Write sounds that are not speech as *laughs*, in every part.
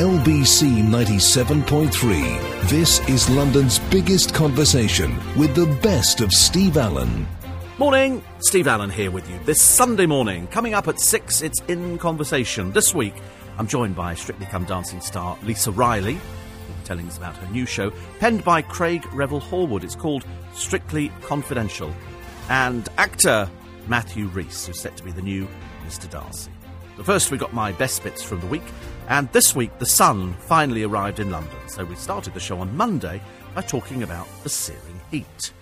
LBC 97.3. This is London's biggest conversation with the best of Steve Allen. Morning, Steve Allen here with you. This Sunday morning, coming up at 6, it's In Conversation. This week, I'm joined by Strictly Come Dancing star Lisa Riley, telling us about her new show, penned by Craig Revel Horwood. It's called Strictly Confidential. And actor Matthew Rhys, who's set to be the new Mr. Darcy. But first, we got my best bits from the week. And this week, the sun finally arrived in London. So we started the show on Monday by talking about the searing heat.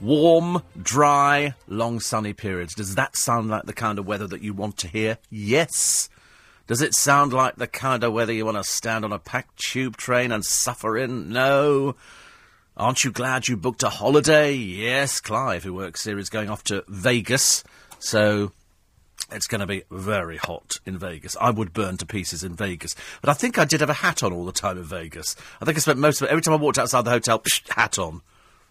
Warm, dry, long sunny periods. Does that sound like the kind of weather that you want to hear? Yes. Does it sound like the kind of weather you want to stand on a packed tube train and suffer in? No. Aren't you glad you booked a holiday? Yes, Clive, who works here, is going off to Vegas. So it's going to be very hot in Vegas. I would burn to pieces in Vegas. But I think I did have a hat on all the time in Vegas. I think I spent most of it, every time I walked outside the hotel, psh, hat on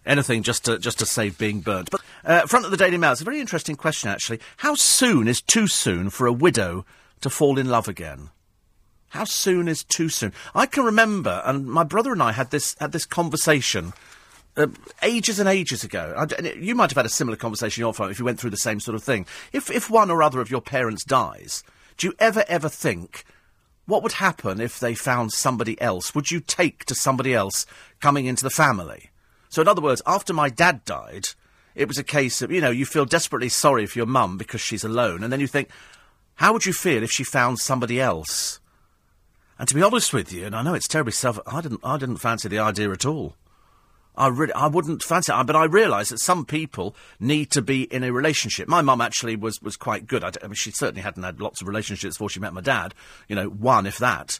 anything just to just to save being burnt. But uh, front of the Daily Mail, it's a very interesting question actually. How soon is too soon for a widow to fall in love again? How soon is too soon? I can remember, and my brother and I had this had this conversation. Uh, ages and ages ago, I, you might have had a similar conversation on your phone if you went through the same sort of thing. If if one or other of your parents dies, do you ever ever think what would happen if they found somebody else? Would you take to somebody else coming into the family? So, in other words, after my dad died, it was a case of, you know, you feel desperately sorry for your mum because she's alone, and then you think, how would you feel if she found somebody else? And to be honest with you, and I know it's terribly self, I didn't, I didn't fancy the idea at all. I really, I wouldn't fancy it, but I realise that some people need to be in a relationship. My mum actually was, was quite good. I, I mean, she certainly hadn't had lots of relationships before she met my dad. You know, one if that.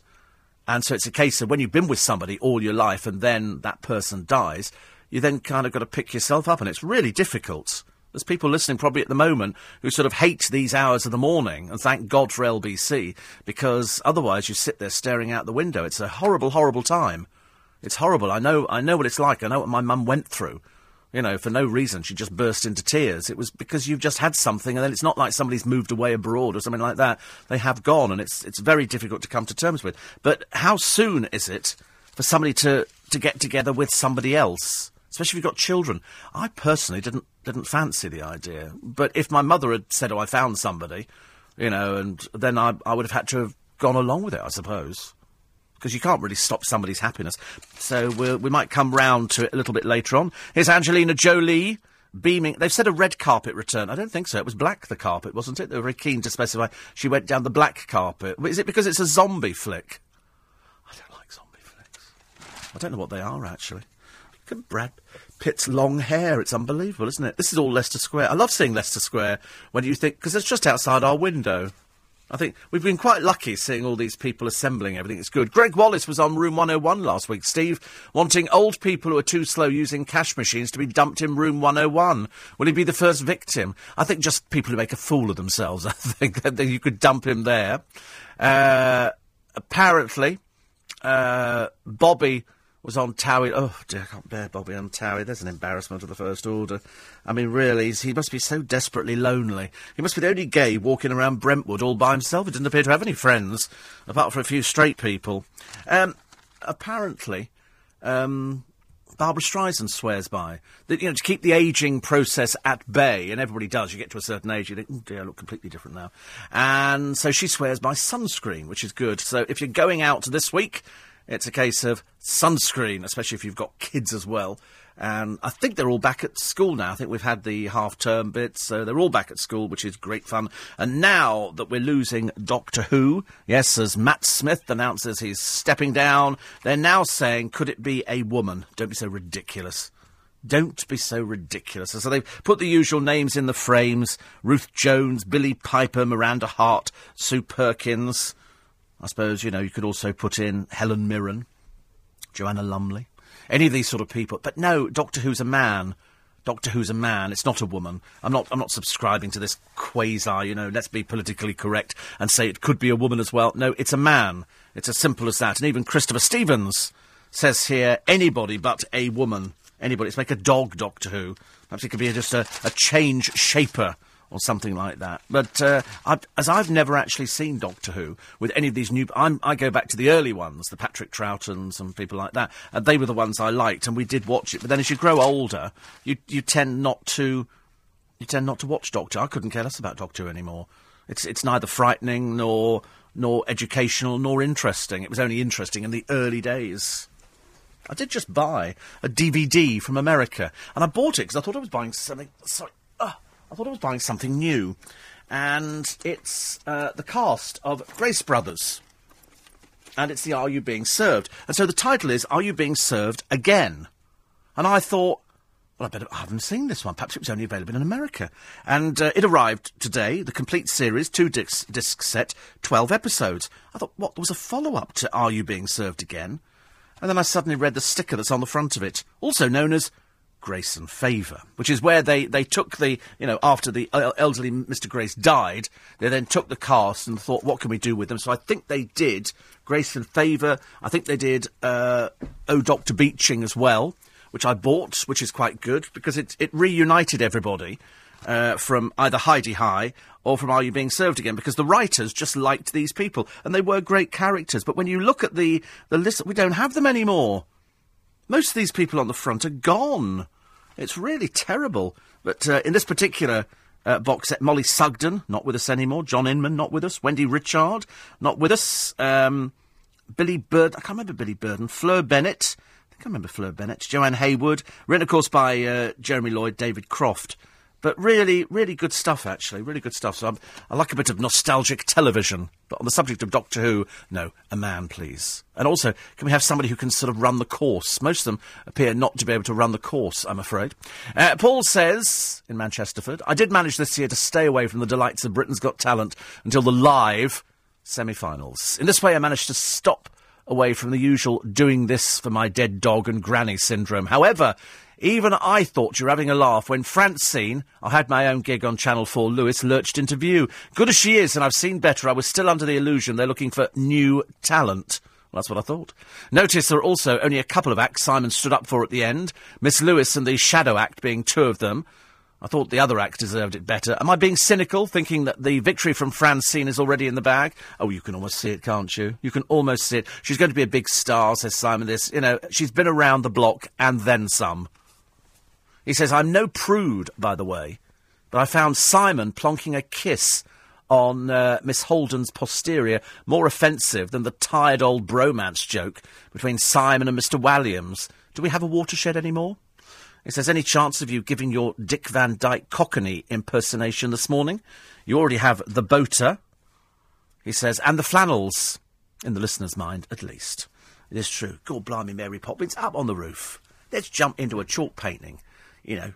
And so it's a case of when you've been with somebody all your life and then that person dies, you then kind of got to pick yourself up, and it's really difficult. There's people listening probably at the moment who sort of hate these hours of the morning, and thank God for LBC, because otherwise you sit there staring out the window. It's a horrible, horrible time. It's horrible. I know, I know what it's like. I know what my mum went through. You know, for no reason, she just burst into tears. It was because you've just had something, and then it's not like somebody's moved away abroad or something like that. They have gone, and it's it's very difficult to come to terms with. But how soon is it for somebody to to get together with somebody else? especially if you've got children. I personally didn't didn't fancy the idea, but if my mother had said, "Oh, I found somebody," you know, and then I I would have had to have gone along with it, I suppose, because you can't really stop somebody's happiness. So we we might come round to it a little bit later on. Here's Angelina Jolie. Beaming. They've said a red carpet return. I don't think so. It was black, the carpet, wasn't it? They were very keen to specify she went down the black carpet. Is it because it's a zombie flick? I don't like zombie flicks. I don't know what they are, actually. Look at Brad Pitt's long hair. It's unbelievable, isn't it? This is all Leicester Square. I love seeing Leicester Square when you think, because it's just outside our window. I think we've been quite lucky seeing all these people assembling everything. It's good. Gregg Wallace was on Room 101 last week. Steve wanting old people who are too slow using cash machines to be dumped in Room 101. Will he be the first victim? I think just people who make a fool of themselves. *laughs* I think that you could dump him there. Uh, apparently, uh, Bobby was on Towie. Oh, dear, I can't bear Bobby on Towie. There's an embarrassment of the First Order. I mean, really, he must be so desperately lonely. He must be the only gay walking around Brentwood all by himself. He didn't appear to have any friends, apart from a few straight people. Um, apparently, um, Barbara Streisand swears by that you know to keep the aging process at bay, and everybody does. You get to a certain age, you think, oh dear, I look completely different now, and so she swears by sunscreen, which is good. So if you're going out this week, it's a case of sunscreen, especially if you've got kids as well. And I think they're all back at school now. I think we've had the half term bits, so they're all back at school, which is great fun. And now that we're losing Doctor Who, yes, as Matt Smith announces he's stepping down, they're now saying, could it be a woman? Don't be so ridiculous. Don't be so ridiculous. So they've put the usual names in the frames Ruth Jones, Billie Piper, Miranda Hart, Sue Perkins. I suppose, you know, you could also put in Helen Mirren, Joanna Lumley, any of these sort of people. But no, Doctor Who's a man. Doctor Who's a man. It's not a woman. I'm not. I'm not subscribing to this quasi. You know, let's be politically correct and say it could be a woman as well. No, it's a man. It's as simple as that. And even Christopher Stevens says here, anybody but a woman. Anybody. Let's make a dog Doctor Who. Perhaps it could be just a, a change shaper or something like that. But uh, I've, as I've never actually seen Doctor Who with any of these new, I'm, i go back to the early ones, the Patrick Troughtons and people like that, and they were the ones I liked, and we did watch it. But then as you grow older, you you tend not to you tend not to watch Doctor. I couldn't care less about Doctor Who anymore. It's it's neither frightening nor nor educational nor interesting. It was only interesting in the early days. I did just buy a DVD from America, and I bought it because I thought I was buying something. Sorry, I thought I was buying something new, and it's uh, the cast of Grace Brothers, and it's the Are You Being Served? And so the title is Are You Being Served Again? And I thought, well, I better. I haven't seen this one. Perhaps it was only available in America. And uh, it arrived today, the complete series, two disc, disc set, 12 episodes. I thought, what? There was a follow up to Are You Being Served Again? And then I suddenly read the sticker that's on the front of it, also known as Grace and Favour, which is where they, they took the, you know, after the elderly Mr. Grace died, they then took the cast and thought, what can we do with them? So I think they did Grace and Favour. I think they did uh, Oh Dr. Beeching as well, which I bought, which is quite good because it, it reunited everybody uh, from either Hi-de-Hi or from Are You Being Served Again? Because the writers just liked these people, and they were great characters. But when you look at the, the list, we don't have them anymore. Most of these people on the front are gone. It's really terrible. But uh, in this particular uh, box set, Mollie Sugden, not with us anymore. John Inman, not with us. Wendy Richard, not with us. Um, Billy Bird, I can't remember Billy Burden. Fleur Bennett, I think I remember Fleur Bennett. Joanne Heywood, written, of course, by uh, Jeremy Lloyd, David Croft. But really, really good stuff, actually. Really good stuff. So I'm, i like a bit of nostalgic television. But on the subject of Doctor Who, no, a man, please. And also, can we have somebody who can sort of run the course? Most of them appear not to be able to run the course, I'm afraid. Uh, Paul says, in Manchesterford, I did manage this year to stay away from the delights of Britain's Got Talent until the live semi finals. In this way, I managed to stop away from the usual doing this for my dead dog and granny syndrome. However, even I thought you were having a laugh when Francine, I had my own gig on Channel 4 Lewis, lurched into view. Good as she is, and I've seen better, I was still under the illusion they're looking for new talent. Well, that's what I thought. Notice there are also only a couple of acts Simon stood up for at the end. Miss Lewis and the Shadow Act being two of them. I thought the other act deserved it better. Am I being cynical, thinking that the victory from Francine is already in the bag? Oh, you can almost see it, can't you? You can almost see it. She's going to be a big star, says Simon. This, you know, she's been around the block and then some. He says, I'm no prude, by the way, but I found Simon plonking a kiss on uh, Miss Holden's posterior more offensive than the tired old bromance joke between Simon and Mr. Walliams. Do we have a watershed anymore? He says, any chance of you giving your Dick Van Dyke Cockney impersonation this morning? You already have the boater. He says, and the flannels, in the listener's mind, at least. It is true. God blimey, Mary Poppins, up on the roof. Let's jump into a chalk painting you know,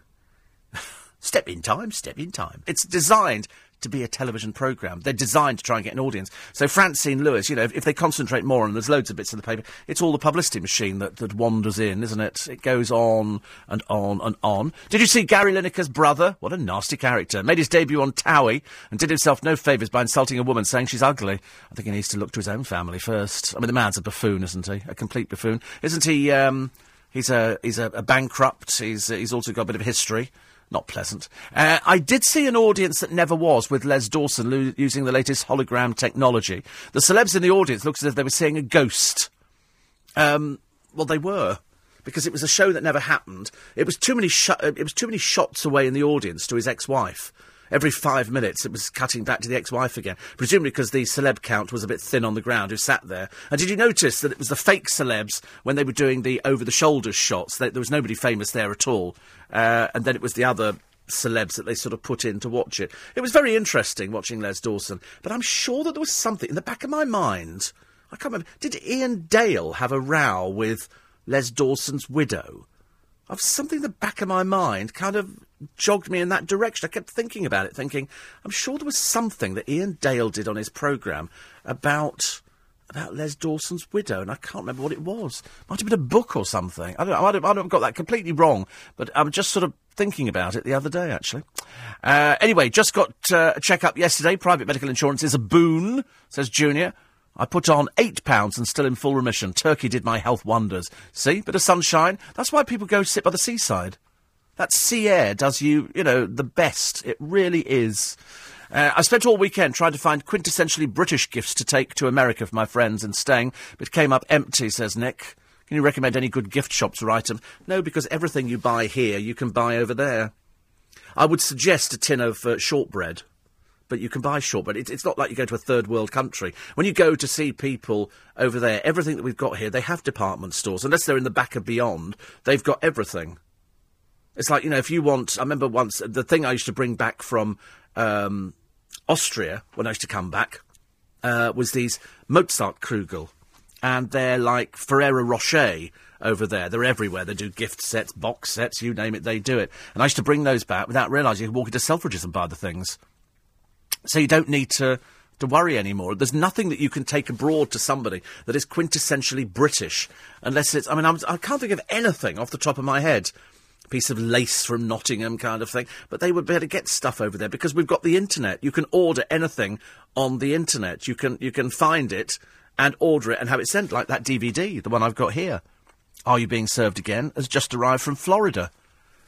*laughs* step in time, step in time. It's designed to be a television programme. They're designed to try and get an audience. So Francine Lewis, you know, if, if, they concentrate more and there's loads of bits in the paper, it's all the publicity machine that, that wanders in, isn't it? It goes on and on and on. Did you see Gary Lineker's brother? What a nasty character. Made his debut on Towie and did himself no favours by insulting a woman saying she's ugly. I think he needs to look to his own family first. I mean, the man's a buffoon, isn't he? A complete buffoon. Isn't he, um, He's a he's a, a bankrupt. He's he's also got a bit of history. Not pleasant. Uh, I did see an audience that never was with Les Dawson lo- using the latest hologram technology. The celebs in the audience looked as if they were seeing a ghost. Um, well, they were because it was a show that never happened. It was too many sh- it was too many shots away in the audience to his ex-wife every five minutes it was cutting back to the ex-wife again, presumably because the celeb count was a bit thin on the ground who sat there. And did you notice that it was the fake celebs when they were doing the over-the-shoulders shots? They, there was nobody famous there at all, uh, and then it was the other celebs that they sort of put in to watch it. It was very interesting watching Les Dawson, but I'm sure that there was something in the back of my mind. I can't remember. Did Iain Dale have a row with Les Dawson's widow? I've something in the back of my mind kind of jogged me in that direction. I kept thinking about it, thinking, I'm sure there was something that Iain Dale did on his programme about about Les Dawson's widow, and I can't remember what it was. Might have been a book or something. I don't know. I don't, I don't got that completely wrong, but I'm just sort of thinking about it the other day, actually. Uh, anyway, just got uh, a check-up yesterday. Private medical insurance is a boon, says Junior. I put on eight pounds and still in full remission. Turkey did my health wonders. See, bit of sunshine. That's why people go sit by the seaside. that sea air does you, you know, the best. It really is. Uh, I spent all weekend trying to find quintessentially British gifts to take to America for my friends and staying, but came up empty, says Nick. Can you recommend any good gift shops or items? No, because everything you buy here, you can buy over there. I would suggest a tin of uh, shortbread, but you can buy shortbread. It, it's not like you go to a third world country. When you go to see people over there, everything that we've got here, they have department stores. Unless they're in the back of Beyond, they've got everything. It's like, you know, if you want. I remember once the thing I used to bring back from um, Austria when I used to come back uh, was these Mozart Kugel. And they're like Ferrero Rocher over there. They're everywhere. They do gift sets, box sets, you name it, they do it. And I used to bring those back without realising you could walk into Selfridges and buy the things. So you don't need to, to worry anymore. There's nothing that you can take abroad to somebody that is quintessentially British, unless it's. I mean, I'm, I can not think of anything off the top of my head piece of lace from Nottingham kind of thing. But they would be able to get stuff over there because we've got the internet. You can order anything on the internet. You can you can find it and order it and have it sent like that DVD, the one I've got here. Are you being served again? Has just arrived from Florida,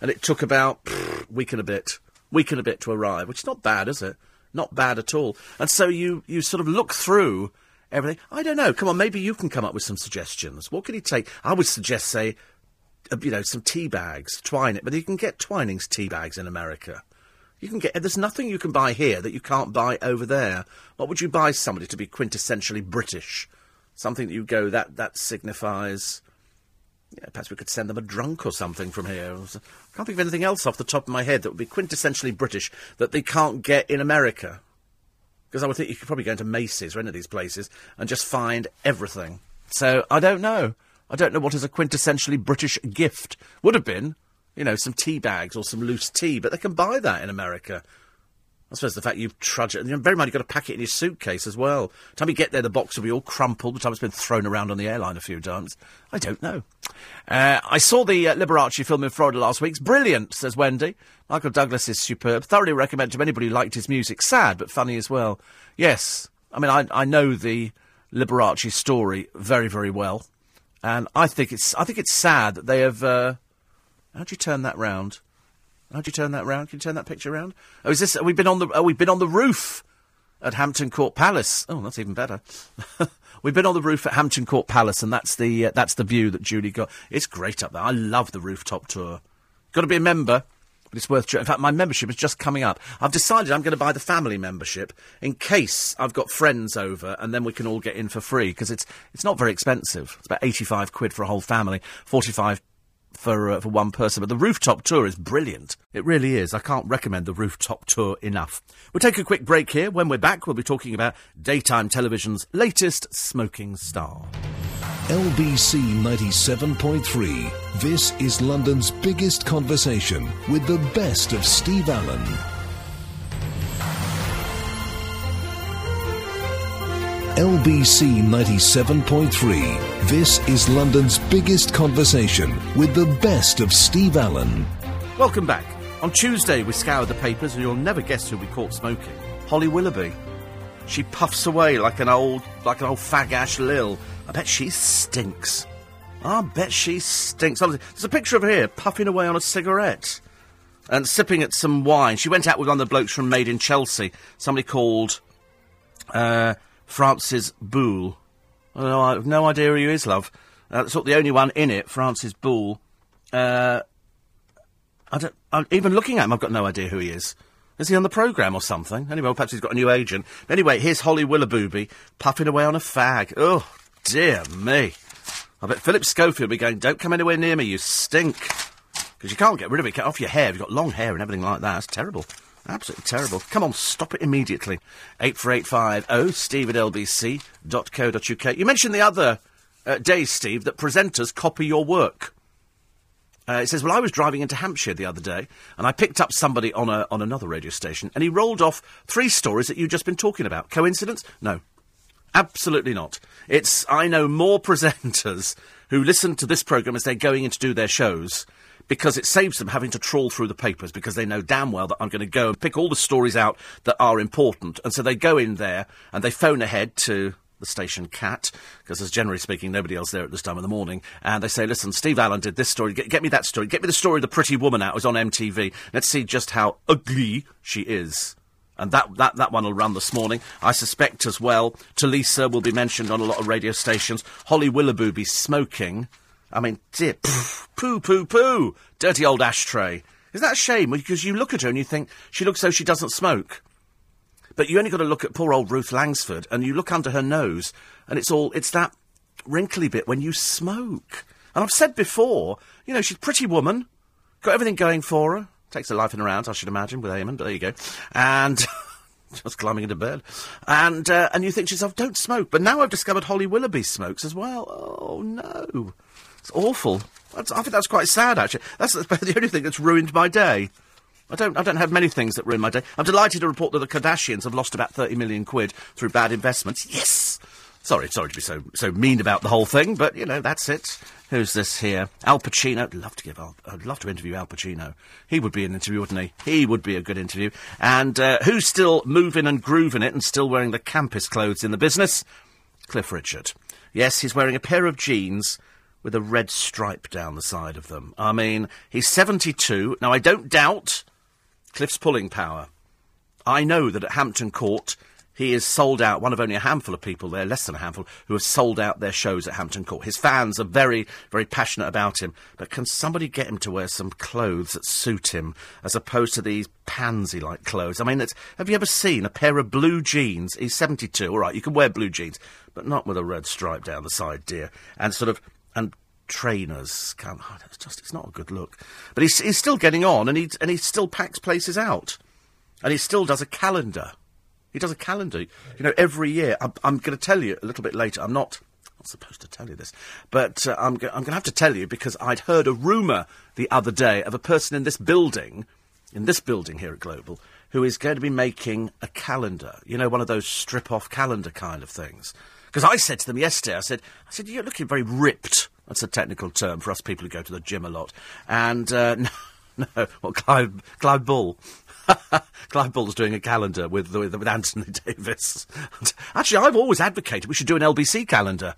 and it took about pff, week and a bit, week and a bit to arrive, which is not bad, is it? Not bad at all. And so you you sort of look through everything. I don't know. Come on, maybe you can come up with some suggestions. What could he take? I would suggest, say, uh, you know, some tea bags, twine it. But you can get Twinings tea bags in America. You can get. There's nothing you can buy here that you can't buy over there. What would you buy somebody to be quintessentially British? Something that you go that that signifies. Yeah, perhaps we could send them a drunk or something from here. I can't think of anything else off the top of my head that would be quintessentially British that they can't get in America. Because I would think you could probably go into Macy's or any of these places and just find everything. So I don't know. I don't know what is a quintessentially British gift. Would have been, you know, some tea bags or some loose tea, but they can buy that in America. I suppose the fact you trudge it, know, very much you've got to pack it in your suitcase as well. By the time you get there, the box will be all crumpled. By the time it's been thrown around on the airline a few times. I don't know. Uh, I saw the uh, Liberace film in Florida last week. It's brilliant, says Wendy. Michael Douglas is superb. Thoroughly recommend to anybody who liked his music. Sad, but funny as well. Yes. I mean, I, I know the Liberace story very, very well. And I think it's I think it's sad that they have. Uh, how'd you turn that round? How'd you turn that round? Can you turn that picture round? Oh, is this? Have we been on the? Oh, we've been on the roof at Hampton Court Palace. Oh, that's even better. *laughs* we've been on the roof at Hampton Court Palace, and that's the uh, that's the view that Julie got. It's great up there. I love the rooftop tour. Got to be a member but it's worth. In fact, my membership is just coming up. I've decided I'm going to buy the family membership in case I've got friends over, and then we can all get in for free because it's it's not very expensive. It's about eighty five quid for a whole family, forty five for uh, for one person. But the rooftop tour is brilliant. It really is. I can't recommend the rooftop tour enough. We'll take a quick break here. When we're back, we'll be talking about daytime television's latest smoking star. LBC 97.3. This is London's biggest conversation with the best of Steve Allen. LBC 97.3. This is London's biggest conversation with the best of Steve Allen. Welcome back. On Tuesday, we scoured the papers, and you'll never guess who we caught smoking. Holly Willoughby. She puffs away like an old, like an old fagash lil I bet she stinks. I bet she stinks. There's a picture of her here puffing away on a cigarette and sipping at some wine. She went out with one of the blokes from Made in Chelsea, somebody called uh, Francis Boulle. Oh, I have no idea who he is, love. Uh, not the only one in it, Francis Boulle. Uh, I don't, I'm, even looking at him, I've got no idea who he is. Is he on the programme or something? Anyway, well, perhaps he's got a new agent. Anyway, here's Holly Willoughby puffing away on a fag. Oh, dear me. I bet Philip Schofield will be going, don't come anywhere near me, you stink. Because you can't get rid of it, get off your hair. You've got long hair and everything like that. It's terrible. Absolutely terrible. Come on, stop it immediately. 84850 steve at lbc.co.uk. You mentioned the other uh, day, Steve, that presenters copy your work. Uh, it says, well, I was driving into Hampshire the other day, and I picked up somebody on, a, on another radio station, and he rolled off three stories that you've just been talking about. Coincidence? No. Absolutely not. It's I know more presenters who listen to this programme as they're going in to do their shows because it saves them having to trawl through the papers because they know damn well that I'm going to go and pick all the stories out that are important. And so they go in there and they phone ahead to the station cat, because there's generally speaking nobody else there at this time of the morning. And they say, listen, Steve Allen did this story. Get, get me that story. Get me the story of the pretty woman out. It was on MTV. Let's see just how ugly she is. And that, that, that one will run this morning. I suspect as well, Talisa will be mentioned on a lot of radio stations. Holly Willoughby be smoking. I mean, dear, poo, poo, poo. Dirty old ashtray. Isn't that a shame? Because you look at her and you think she looks so she doesn't smoke. But you only got to look at poor old Ruth Langsford and you look under her nose and it's all, it's that wrinkly bit when you smoke. And I've said before, you know, she's a pretty woman, got everything going for her. Takes her life in her hands, I should imagine, with Eamonn, but there you go. And *laughs* just climbing into bed. And uh, and you think to yourself, don't smoke. But now I've discovered Holly Willoughby smokes as well. Oh, no. It's awful. That's, I think that's quite sad, actually. That's *laughs* the only thing that's ruined my day. I don't, I don't have many things that ruin my day. I'm delighted to report that the Kardashians have lost about 30 million quid through bad investments. Yes! Sorry, sorry to be so, so mean about the whole thing, but, you know, that's it. Who's this here? Al Pacino. I'd love to give Al, I'd love to interview Al Pacino. He would be an interview, wouldn't he? He would be a good interview. And, uh, who's still moving and grooving it and still wearing the campus clothes in the business? Cliff Richard. Yes, he's wearing a pair of jeans with a red stripe down the side of them. I mean, he's 72. Now, I don't doubt Cliff's pulling power. I know that at Hampton Court, he is sold out, one of only a handful of people there, less than a handful, who have sold out their shows at Hampton Court. His fans are very, very passionate about him. But can somebody get him to wear some clothes that suit him, as opposed to these pansy-like clothes? I mean, have you ever seen a pair of blue jeans? He's 72, all right, you can wear blue jeans, but not with a red stripe down the side, dear. And sort of, and trainers. Can't, oh, it's just it's not a good look. But he's, he's still getting on, and he and he still packs places out, and he still does a calendar. He does a calendar, you know, every year. I'm, I'm going to tell you a little bit later. I'm not. not supposed to tell you this, but uh, I'm, go- I'm going to have to tell you because I'd heard a rumour the other day of a person in this building, in this building here at Global, who is going to be making a calendar. You know, one of those strip-off calendar kind of things. Because I said to them yesterday, I said, I said, you're looking very ripped. That's a technical term for us people who go to the gym a lot. And, uh, *laughs* no, no, what, Clive, Clive Bull. *laughs* Clive Bull's doing a calendar with, with, with Anthony *laughs* Davis. Actually, I've always advocated we should do an LBC calendar.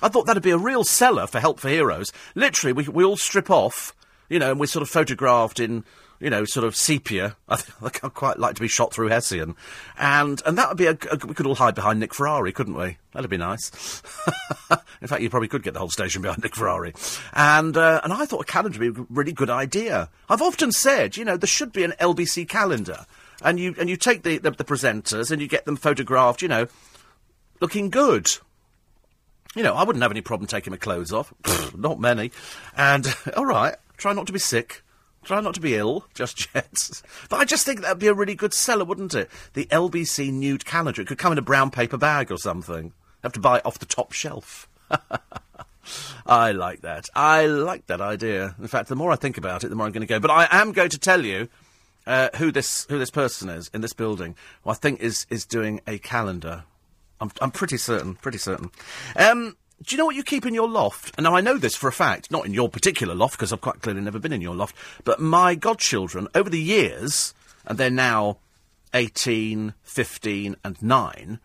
I thought that'd be a real seller for Help for Heroes. Literally, we, we all strip off, you know, and we're sort of photographed in you know, sort of sepia. *laughs* I, think I'd quite like to be shot through Hessian. And, and that would be a, a, we could all hide behind Nick Ferrari, couldn't we? That'd be nice. *laughs* In fact, you probably could get the whole station behind Nick Ferrari. And, uh, and I thought a calendar would be a really good idea. I've often said, you know, there should be an LBC calendar. And you, and you take the, the, the presenters and you get them photographed, you know, looking good. You know, I wouldn't have any problem taking my clothes off. *laughs* not many. And, all right, try not to be sick. Try not to be ill just yet. *laughs* But I just think that'd be a really good seller, wouldn't it? The LBC nude calendar. It could come in a brown paper bag or something. Have to buy it off the top shelf. *laughs* I like that. I like that idea. In fact, the more I think about it, the more I'm going to go. But I am going to tell you uh, who this who this person is in this building. Who I think is is doing a calendar. I'm I'm pretty certain. Pretty certain. Um, do you know what you keep in your loft? And now I know this for a fact, not in your particular loft, because I've quite clearly never been in your loft, but my godchildren, over the years, and they're now 18, 15, and 9,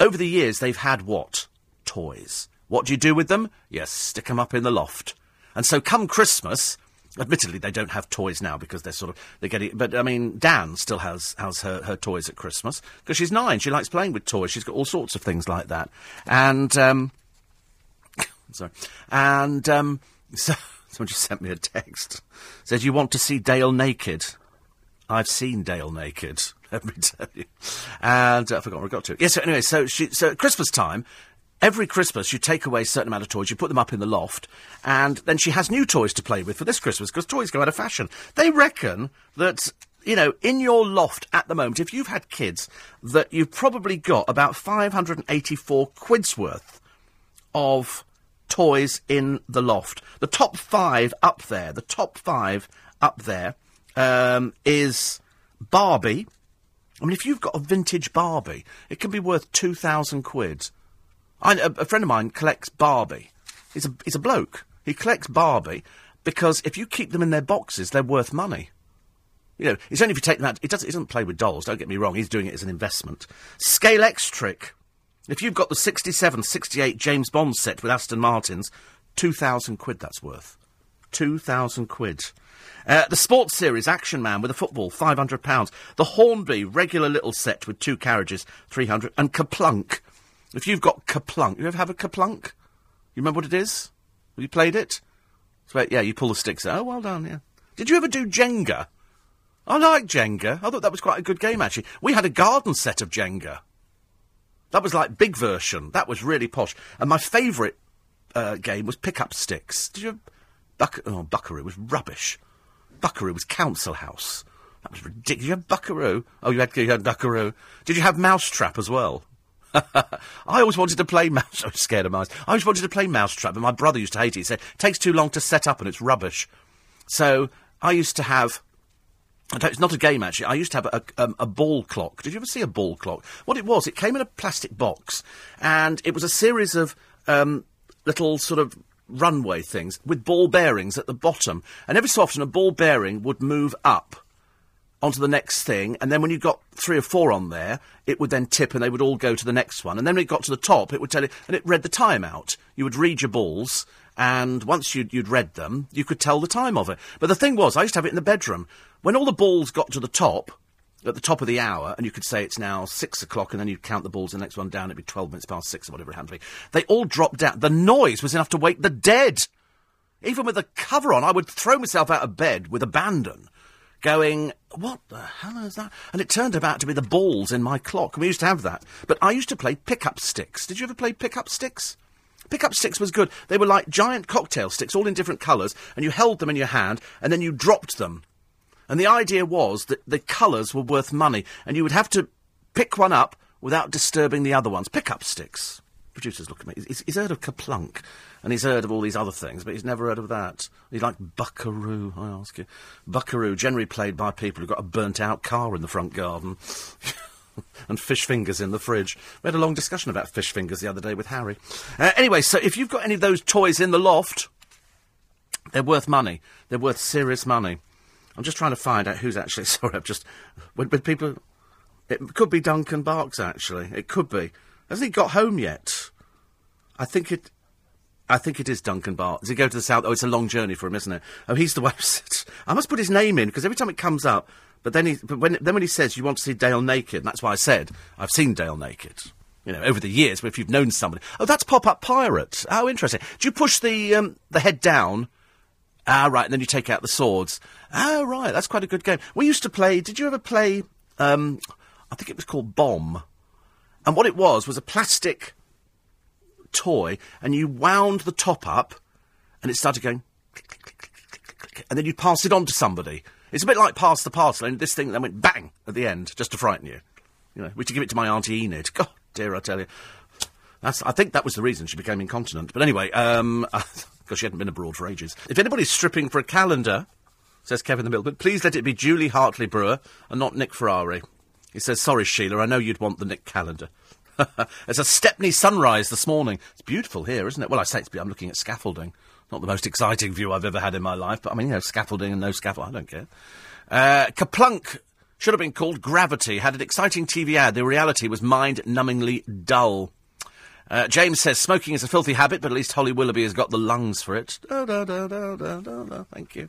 over the years they've had what? Toys. What do you do with them? You stick them up in the loft. And so come Christmas, Admittedly, they don't have toys now because they're sort of they're getting. But I mean, Dan still has has her, her toys at Christmas because she's nine. She likes playing with toys. She's got all sorts of things like that. And um, Sorry. And um, *laughs* so someone just sent me a text. Says you want to see Dale naked. I've seen Dale naked. *laughs* Let me tell you. And uh, I forgot where I got to. Yes. So anyway, so she so at Christmas time. Every Christmas, you take away a certain amount of toys, you put them up in the loft, and then she has new toys to play with for this Christmas because toys go out of fashion. They reckon that you know, in your loft at the moment, if you've had kids, that you've probably got about 584 quid's worth of toys in the loft. The top five up there, the top five up there, um, is Barbie. I mean, if you've got a vintage Barbie, it can be worth 2,000 quid. I, a, a friend of mine collects Barbie. He's a, he's a bloke. He collects Barbie because if you keep them in their boxes, they're worth money. You know, it's only if you take them out. He doesn't, he doesn't play with dolls, don't get me wrong. He's doing it as an investment. Scalextric If you've got the 67, 68 James Bond set with Aston Martins, 2,000 quid that's worth. 2,000 quid. Uh, the sports series Action Man with a football, £500. The Hornby regular little set with two carriages, 300 And KerPlunk. If you've got KerPlunk, you ever have a KerPlunk? You remember what it is? Have you played it? Yeah, you pull the sticks out. Oh, well done, yeah. Did you ever do Jenga? I like Jenga. I thought that was quite a good game, actually. We had a garden set of Jenga. That was like big version. That was really posh. And my favourite uh, game was pick up sticks. Did you? Buck- oh, Buckaroo was rubbish. Buckaroo was Council House. That was ridiculous. You have Buckaroo? Oh, you had, you had Buckaroo. Did you have Mousetrap as well? *laughs* I always wanted to play mouse. *laughs* I was scared of mice. I always wanted to play Mousetrap, but my brother used to hate it. He said it takes too long to set up and it's rubbish. So I used to have. It's not a game actually. I used to have a, um, a ball clock. Did you ever see a ball clock? What it was, it came in a plastic box, and it was a series of um, little sort of runway things with ball bearings at the bottom. And every so often, a ball bearing would move up onto the next thing, and then when you got three or four on there, it would then tip and they would all go to the next one. And then when it got to the top, it would tell you, and it read the time out. You would read your balls, and once you'd, you'd read them, you could tell the time of it. But the thing was, I used to have it in the bedroom. When all the balls got to the top, at the top of the hour, and you could say it's now six o'clock, and then you'd count the balls, the next one down, it'd be 12 minutes past six or whatever it happened to be. They all dropped down. The noise was enough to wake the dead. Even with the cover on, I would throw myself out of bed with abandon going, what the hell is that? And it turned out to be the balls in my clock. We used to have that. But I used to play pick-up sticks. Did you ever play pick-up sticks? Pick-up sticks was good. They were like giant cocktail sticks, all in different colours, and you held them in your hand, and then you dropped them. And the idea was that the colours were worth money, and you would have to pick one up without disturbing the other ones. Pick-up sticks. Producers look at me. He's, he's heard of KerPlunk, and he's heard of all these other things, but he's never heard of that. He's like Buckaroo, I ask you. Buckaroo, generally played by people who've got a burnt-out car in the front garden. *laughs* and fish fingers in the fridge. We had a long discussion about fish fingers the other day with Harry. Uh, anyway, so if you've got any of those toys in the loft, they're worth money. They're worth serious money. I'm just trying to find out who's actually. *laughs* Sorry, I've just. When, when people. It could be Duncan Barkes, actually. It could be. Hasn't he got home yet? I think it. I think it is Duncan Barkes. Does he go to the south? Oh, it's a long journey for him, isn't it? Oh, he's the *laughs* one. I must put his name in because every time it comes up. But then he. But when then when he says you want to see Dale naked, that's why I said I've seen Dale naked. You know, over the years, but if you've known somebody, oh, that's Pop Up Pirate. Oh, interesting. Do you push the um, the head down? Ah, right, and then you take out the swords. Ah, right, that's quite a good game. We used to play. Did you ever play? Um, I think it was called Bomb, and what it was was a plastic toy, and you wound the top up, and it started going, and then you'd pass it on to somebody. It's a bit like pass the parcel, and this thing then went bang at the end, just to frighten you. You know, we to give it to my auntie Enid. *laughs* God, dear, I tell you. That's, I think that was the reason she became incontinent. But anyway, um, *laughs* because she hadn't been abroad for ages. If anybody's stripping for a calendar, says Kevin the Milkman, please let it be Julie Hartley Brewer and not Nick Ferrari. He says, sorry, Sheila, I know you'd want the Nick calendar. *laughs* it's a Stepney sunrise this morning. It's beautiful here, isn't it? Well, I say it's, I'm looking at scaffolding. Not the most exciting view I've ever had in my life, but I mean, you know, scaffolding and no scaffold, I don't care. Uh, KerPlunk should have been called Gravity. Had an exciting TV ad. The reality was mind-numbingly dull. Uh, James says smoking is a filthy habit, but at least Holly Willoughby has got the lungs for it. Da, da, da, Thank you.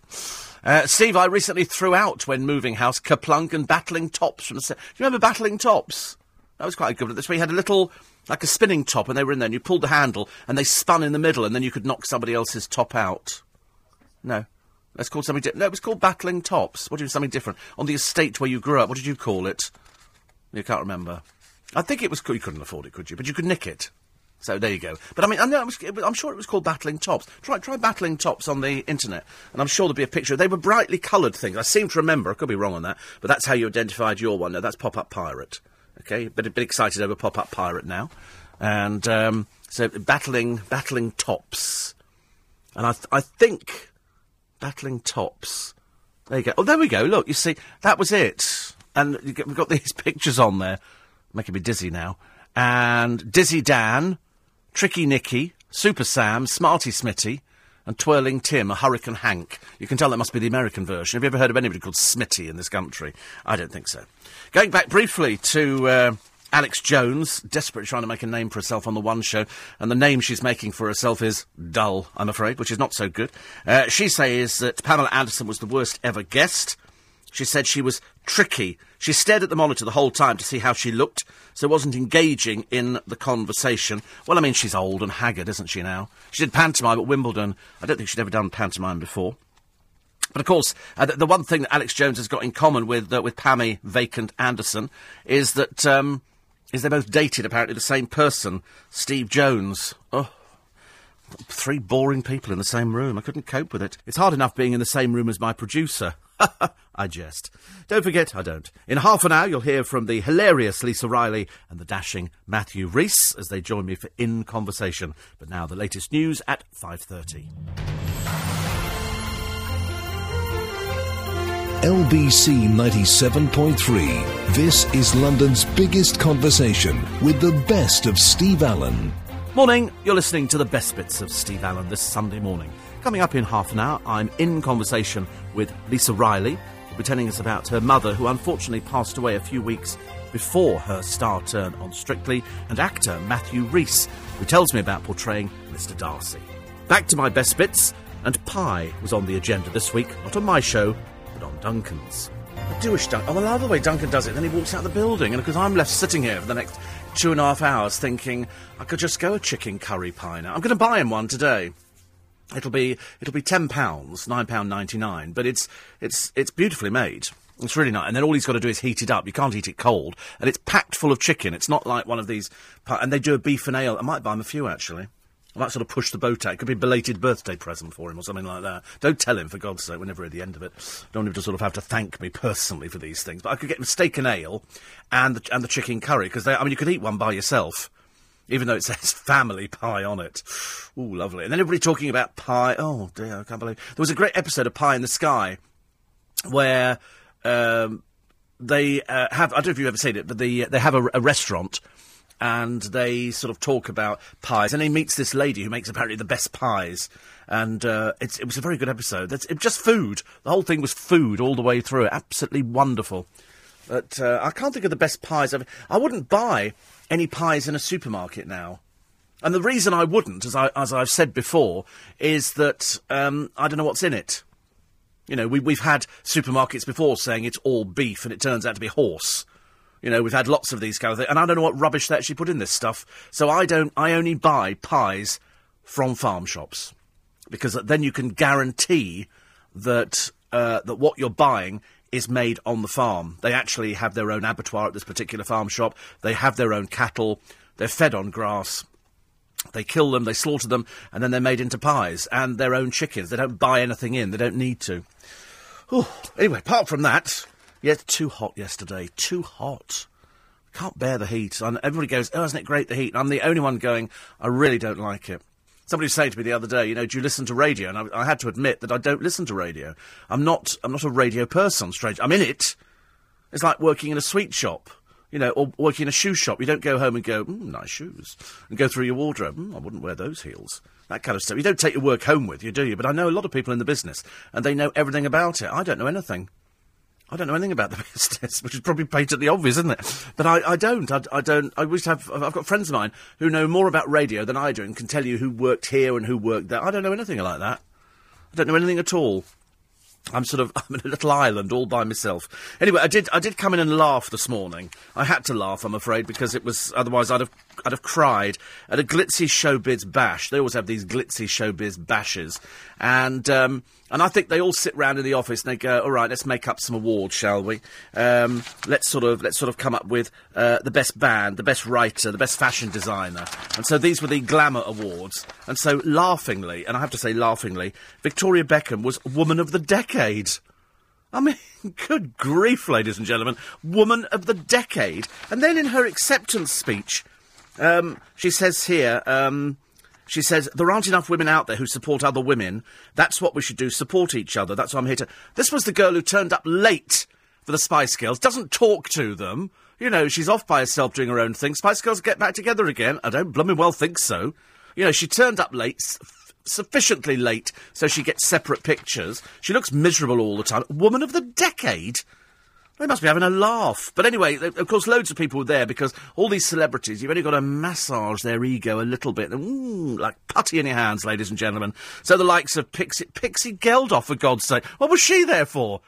Uh, Steve, I recently threw out when moving house KerPlunk and Battling Tops from Do you remember Battling Tops? That was quite good. This We had a little, like a spinning top, and they were in there, and you pulled the handle, and they spun in the middle, and then you could knock somebody else's top out. No. That's called something different. No, it was called Battling Tops. What do you something different? On the estate where you grew up, what did you call it? You can't remember. I think it was. You couldn't afford it, could you? But you could nick it. So there you go. But I mean, I know was, I'm sure it was called Battling Tops. Try, try Battling Tops on the internet, and I'm sure there'll be a picture. They were brightly coloured things. I seem to remember. I could be wrong on that, but that's how you identified your one. No, that's Pop Up Pirate. Okay, but a bit excited over Pop Up Pirate now, and um, so battling, battling tops, and I, th- I think battling tops. There you go. Oh, there we go. Look, you see, that was it, and get, we've got *laughs* these pictures on there, making me dizzy now. And Dizzy Dan, Tricky Nicky, Super Sam, Smarty Smitty, and Twirling Tim, a Hurricane Hank. You can tell that must be the American version. Have you ever heard of anybody called Smitty in this country? I don't think so. Going back briefly to uh, Alex Jones, desperately trying to make a name for herself on the One Show, and the name she's making for herself is dull, I'm afraid, which is not so good. Uh, she says that Pamela Anderson was the worst ever guest. She said she was tricky. She stared at the monitor the whole time to see how she looked, so wasn't engaging in the conversation. Well, I mean, she's old and haggard, isn't she now? She did pantomime at Wimbledon. I don't think she'd ever done pantomime before. But of course, uh, the, the, one thing that Alex Jones has got in common with uh, with Pammy Vacant Anderson is that um, is they both dated apparently the same person, Steve Jones. Oh, three boring people in the same room. I couldn't cope with it. It's hard enough being in the same room as my producer. *laughs* I jest. Don't forget, I don't. In half an hour, you'll hear from the hilarious Lisa Riley and the dashing Matthew Rhys as they join me for In Conversation. But now, the latest news at 5.30. LBC 97.3. This is London's biggest conversation with the best of Steve Allen. Morning, you're listening to the best bits of Steve Allen this Sunday morning. Coming up in half an hour, I'm in conversation with Lisa Riley, who'll be telling us about her mother, who unfortunately passed away a few weeks before her star turn on Strictly, and actor Matthew Rhys, who tells me about portraying Mr. Darcy. Back to my best bits, and pie was on the agenda this week, not on my show, but on Duncan's. I do wish Duncan. Oh, I love the way Duncan does it. Then he walks out the building, and because I'm left sitting here for the next two and a half hours thinking I could just go a chicken curry pie now. I'm going to buy him one today. It'll be it'll be ten pounds, nine pound ninety nine, but it's it's it's beautifully made. It's really nice, and then all he's got to do is heat it up. You can't eat it cold, and it's packed full of chicken. It's not like one of these. And they do a beef and ale. I might buy him a few actually. I might sort of push the boat out. It could be a belated birthday present for him or something like that. Don't tell him, for God's sake, we're never at the end of it. Don't him to sort of have to thank me personally for these things. But I could get him steak and ale and the, and the chicken curry, because I mean, you could eat one by yourself even though it says *laughs* family pie on it. Ooh, lovely. And then everybody talking about pie. Oh, dear, I can't believe. There was a great episode of Pie in the Sky where um, they uh, have, I don't know if you've ever seen it, but they, they have a, a restaurant and they sort of talk about pies. And he meets this lady who makes apparently the best pies. And uh, it was a very good episode. It's it, just food. The whole thing was food all the way through. Absolutely wonderful. But uh, I can't think of the best pies. I've, I wouldn't buy any pies in a supermarket now. And the reason I wouldn't, as, I, as I've said before, is that um, I don't know what's in it. You know, we, we've had supermarkets before saying it's all beef and it turns out to be horse. You know, we've had lots of these kind of things, and I don't know what rubbish they actually put in this stuff. So I don't. I only buy pies from farm shops because then you can guarantee that uh, that what you're buying is made on the farm. They actually have their own abattoir at this particular farm shop. They have their own cattle. They're fed on grass. They kill them, they slaughter them, and then they're made into pies and their own chickens. They don't buy anything in. They don't need to. Ooh. Anyway, apart from that, yeah, too hot yesterday. Too hot. Can't bear the heat. And everybody goes, oh, isn't it great, the heat? And I'm the only one going, I really don't like it. Somebody was saying to me the other day, you know, do you listen to radio? And I, I, had to admit that I don't listen to radio. I'm not. I'm not a radio person. Strange. I'm in it. It's like working in a sweet shop, you know, or working in a shoe shop. You don't go home and go, mm, nice shoes, and go through your wardrobe. Mm, I wouldn't wear those heels. That kind of stuff. You don't take your work home with you, do you? But I know a lot of people in the business, and they know everything about it. I don't know anything. I don't know anything about the *laughs* business, which is probably patently obvious, isn't it? But I, I don't. I, I, don't. I wish to have. I've got friends of mine who know more about radio than I do and can tell you who worked here and who worked there. I don't know anything like that. I don't know anything at all. I'm sort of *laughs* I'm in a little island all by myself. Anyway, I did I did come in and laugh this morning. I had to laugh, I'm afraid, because it was otherwise I'd have I'd have cried at a glitzy showbiz bash. They always have these glitzy showbiz bashes, and um, and I think they all sit round in the office and they go, all right, let's make up some awards, shall we? Um, let's sort of let's sort of come up with uh, the best band, the best writer, the best fashion designer, and so these were the glamour awards. And so laughingly, and I have to say laughingly, Victoria Beckham was Woman of the Decade. I mean, *laughs* good grief, ladies and gentlemen, Woman of the Decade. And then in her acceptance speech, um, she says here. Um, she says, there aren't enough women out there who support other women. That's what we should do, support each other. That's what I'm here to... This was the girl who turned up late for the Spice Girls, doesn't talk to them. You know, she's off by herself doing her own thing. Spice Girls get back together again. I don't blooming well think so. You know, she turned up late, sufficiently late, so she gets separate pictures. She looks miserable all the time. Woman of the decade? They must be having a laugh. But anyway, of course, loads of people were there because all these celebrities, you've only got to massage their ego a little bit. Ooh, like putty in your hands, ladies and gentlemen. So the likes of Pixie, Pixie Geldof, for God's sake. What was she there for?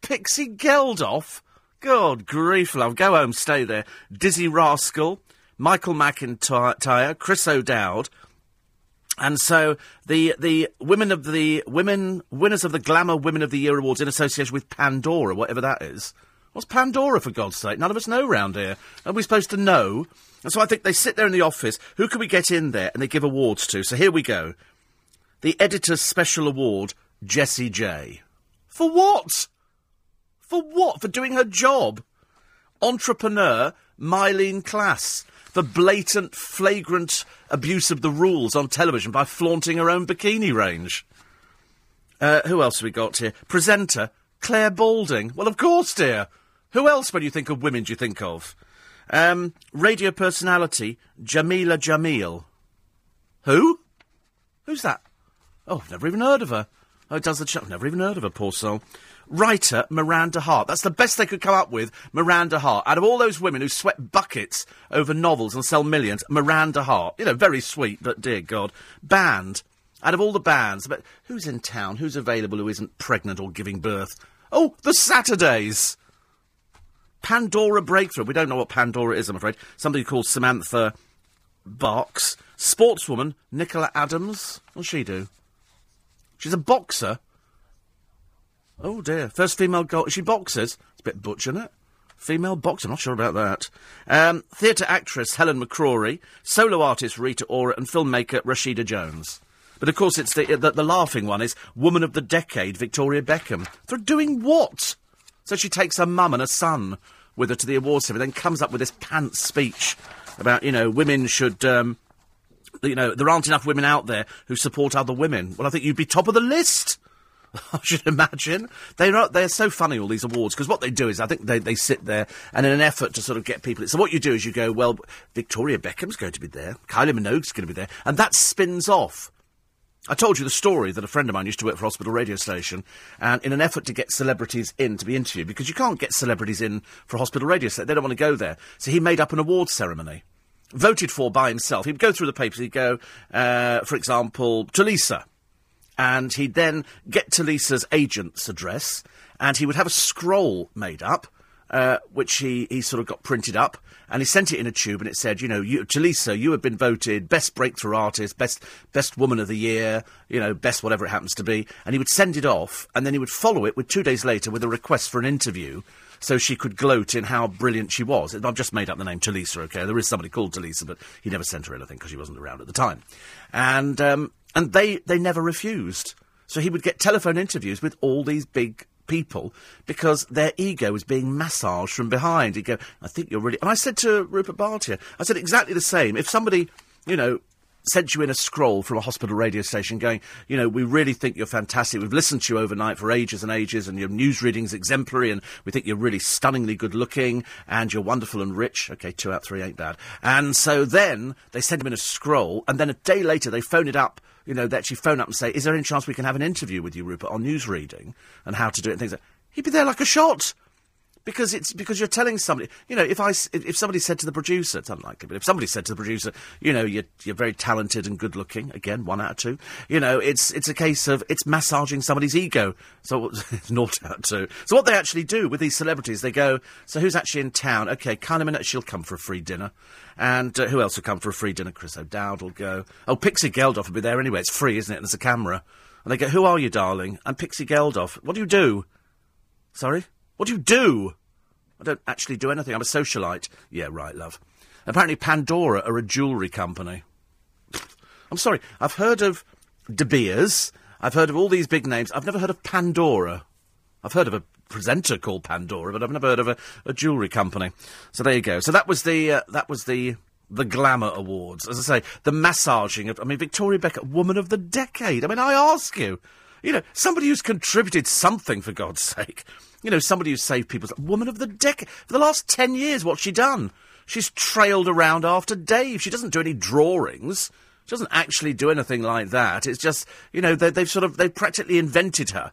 Pixie Geldof? God grief, love. Go home, stay there. Dizzee Rascal, Michael McIntyre, Chris O'Dowd. And so the the women of the women winners of the Glamour Women of the Year awards in association with Pandora, whatever that is. What's Pandora for God's sake? None of us know round here. Are we supposed to know? And so I think they sit there in the office. Who can we get in there? And they give awards to. So here we go. The Editor's Special Award, Jessie J. For what? For what? For doing her job? Entrepreneur, Myleene Klass. For blatant, flagrant abuse of the rules on television by flaunting her own bikini range. Uh, who else have we got here? Presenter, Clare Balding. Well, of course, dear. Who else, when you think of women, do you think of? Um, radio personality, Jameela Jamil. Who? Who's that? Oh, I've never even heard of her. Oh, does the ch- Never even heard of her, poor soul writer Miranda Hart. That's the best they could come up with, Miranda Hart. Out of all those women who sweat buckets over novels and sell millions, Miranda Hart. You know, very sweet, but dear God. Band. Out of all the bands, but who's in town? Who's available who isn't pregnant or giving birth? Oh, the Saturdays! Pandora Breakthrough. We don't know what Pandora is, I'm afraid. Somebody called Samantha Box. Sportswoman, Nicola Adams. What's she do? She's a boxer. Oh dear. First female goal. She boxes. It's a bit butch, isn't it? Female boxer, I'm not sure about that. Um, theatre actress Helen McCrory, solo artist Rita Ora, and filmmaker Rashida Jones. But of course, it's the, the, the laughing one is Woman of the Decade, Victoria Beckham. For doing what? So she takes her mum and her son with her to the awards ceremony, then comes up with this pants speech about, you know, women should, um, you know, there aren't enough women out there who support other women. Well, I think you'd be top of the list. *laughs* I should imagine. They're, not, they're so funny, all these awards, because what they do is I think they, they sit there and in an effort to sort of get people. So what you do is you go, well, Victoria Beckham's going to be there, Kylie Minogue's going to be there, and that spins off. I told you the story that a friend of mine used to work for a hospital radio station, and in an effort to get celebrities in to be interviewed, because you can't get celebrities in for a hospital radio station, they don't want to go there. So he made up an awards ceremony, voted for by himself. He'd go through the papers, he'd go, uh, for example, Tulisa and he'd then get Tulisa's agent's address, and he would have a scroll made up, uh, which he, he sort of got printed up, and he sent it in a tube, and it said, you know, you, to Lisa, you have been voted best breakthrough artist, best best woman of the year, you know, best whatever it happens to be, and he would send it off, and then he would follow it with two days later with a request for an interview. So she could gloat in how brilliant she was. I've just made up the name Tulisa, okay? There is somebody called Tulisa, but he never sent her anything because she wasn't around at the time. And um, and they, they never refused. So he would get telephone interviews with all these big people because their ego was being massaged from behind. He'd go, I think you're really. And I said to Rupert Bartia, I said exactly the same. If somebody, you know, sent you in a scroll from a hospital radio station going, you know, we really think you're fantastic. We've listened to you overnight for ages and ages, and your news reading's exemplary, and we think you're really stunningly good looking, and you're wonderful and rich. Okay, two out three ain't bad. And so then they send him in a scroll, and then a day later they phone it up you know, they actually phone up and say, is there any chance we can have an interview with you, Rupert, on news reading and how to do it and things like He'd be there like a shot because it's because you're telling somebody. You know, if I if somebody said to the producer, it's unlikely, but if somebody said to the producer, you know, you're you're very talented and good looking, again, one out of two. You know, it's it's a case of it's massaging somebody's ego. So *laughs* it's naught out of two. So what they actually do with these celebrities, they go, so who's actually in town? Okay, minute, she'll come for a free dinner. And uh, who else will come for a free dinner? Chris O'Dowd will go. Oh, Pixie Geldof will be there anyway. It's free, isn't it? And there's a camera. And they go, who are you, darling? I'm Pixie Geldof. What do you do? Sorry? What do you do? I don't actually do anything. I'm a socialite. Yeah, right, love. Apparently, Pandora are a jewellery company. I'm sorry. I've heard of De Beers. I've heard of all these big names. I've never heard of Pandora. I've heard of a presenter called Pandora, but I've never heard of a, a jewellery company. So there you go. So that was the uh, that was the the glamour awards. As I say, the massaging of. I mean, Victoria Beckham, woman of the decade. I mean, I ask you, you know, somebody who's contributed something for God's sake. You know, somebody who's saved people's woman of the decade for the last ten years. What's she done? She's trailed around after Dave. She doesn't do any drawings. She doesn't actually do anything like that. It's just, you know, they, they've sort of they've practically invented her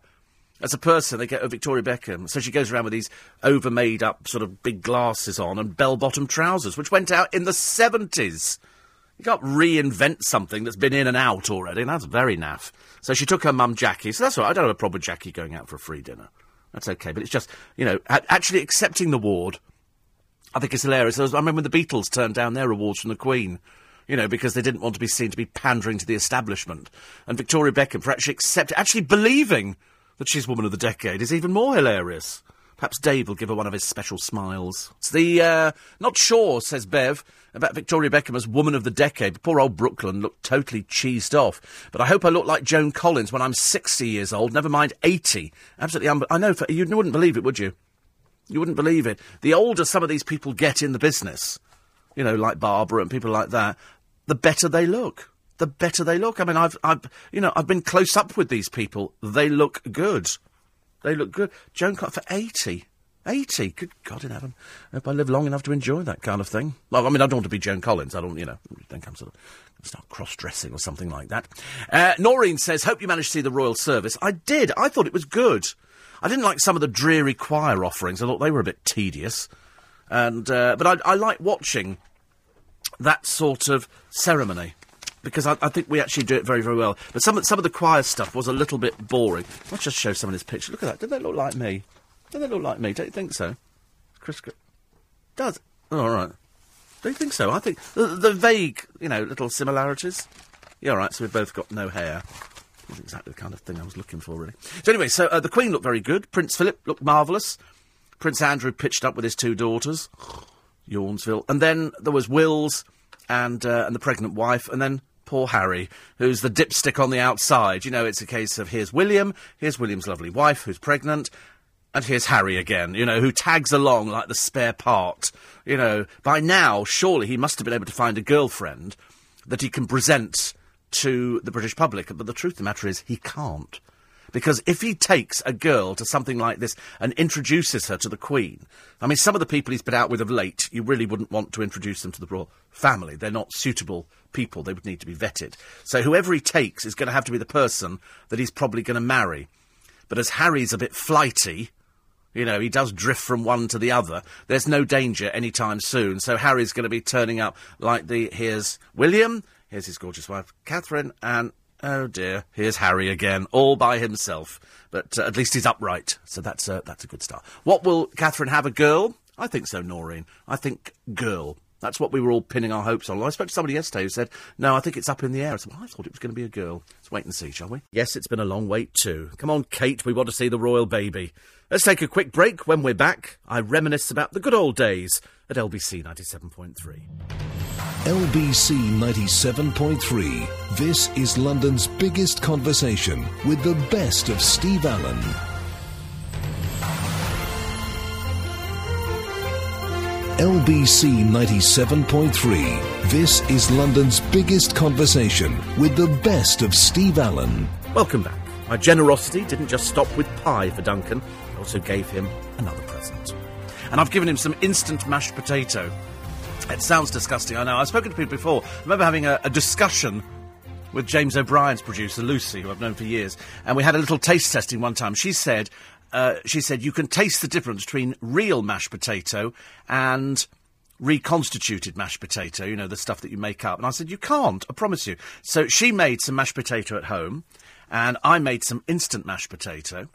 as a person, they get a Victoria Beckham. So she goes around with these over made up sort of big glasses on and bell bottom trousers, which went out in the 70s. You can't reinvent something that's been in and out already, and that's very naff. So she took her mum Jackie. So that's all right. I don't have a problem with Jackie going out for a free dinner. That's okay. But it's just, you know, a- actually accepting the award, I think it's hilarious. I remember when the Beatles turned down their awards from the Queen you know, because they didn't want to be seen to be pandering to the establishment. And Victoria Beckham, for actually accepting, actually believing that she's Woman of the Decade, is even more hilarious. Perhaps Dave will give her one of his special smiles. It's the, uh, not sure, says Bev, about Victoria Beckham as Woman of the Decade. Poor old Brooklyn looked totally cheesed off. But I hope I look like Joan Collins when I'm 60 years old, never mind 80. Absolutely, I know, for, you wouldn't believe it, would you? You wouldn't believe it. The older some of these people get in the business, you know, like Barbara and people like that, the better they look. The better they look. I mean, I've, I've, you know, I've been close up with these people. They look good. They look good. Joan Cott for 80. 80. Good God in heaven. I hope I live long enough to enjoy that kind of thing. Well, I mean, I don't want to be Joan Collins. I don't, you know, think I'm sort of start cross-dressing or something like that. Uh, Noreen says, hope you managed to see the Royal Service. I did. I thought it was good. I didn't like some of the dreary choir offerings. I thought they were a bit tedious. And, uh, but I, I like watching that sort of ceremony because I, I, think we actually do it very, very well. But some, some of the choir stuff was a little bit boring. Let's just show some of this picture. Look at that. Don't they look like me? Don't they look like me? Don't you think so? Chris does. Oh, all right. Don't you think so? I think the, the, vague, you know, little similarities. Yeah, all right. So we've both got no hair. That's exactly the kind of thing I was looking for, really. So anyway, so uh, the Queen looked very good. Prince Philip looked marvellous. Prince Andrew pitched up with his two daughters. Yawnsville. And then there was Wills and uh, and the pregnant wife, and then poor Harry, who's the dipstick on the outside. You know, it's a case of here's William, here's William's lovely wife who's pregnant, and here's Harry again, you know, who tags along like the spare part. You know, by now, surely he must have been able to find a girlfriend that he can present to the British public. But the truth of the matter is, he can't. Because if he takes a girl to something like this and introduces her to the Queen, I mean, some of the people he's been out with of late, you really wouldn't want to introduce them to the royal family. They're not suitable people. They would need to be vetted. So whoever he takes is going to have to be the person that he's probably going to marry. But as Harry's a bit flighty, you know, he does drift from one to the other. There's no danger any time soon. So Harry's going to be turning up like the here's William, here's his gorgeous wife Catherine, and Oh dear, here's Harry again, all by himself. But uh, at least he's upright, so that's uh, that's a good start. What will Catherine have? A girl? I think so, Noreen. I think girl. That's what we were all pinning our hopes on. I spoke to somebody yesterday who said, "No, I think it's up in the air." I said, well, "I thought it was going to be a girl." Let's wait and see, shall we? Yes, it's been a long wait too. Come on, Kate, we want to see the royal baby. Let's take a quick break. When we're back, I reminisce about the good old days at LBC ninety seven point three. LBC 97.3. This is London's biggest conversation with the best of Steve Allen. LBC 97.3. This is London's biggest conversation with the best of Steve Allen. Welcome back. My generosity didn't just stop with pie for Duncan, I also gave him another present. And I've given him some instant mashed potato it sounds disgusting, I know. I've spoken to people before. I remember having a, a discussion with James O'Brien's producer, Lucy, who I've known for years, and we had a little taste testing one time. She said, uh, she said, you can taste the difference between real mashed potato and reconstituted mashed potato, you know, the stuff that you make up. And I said, you can't, I promise you. So she made some mashed potato at home, and I made some instant mashed potato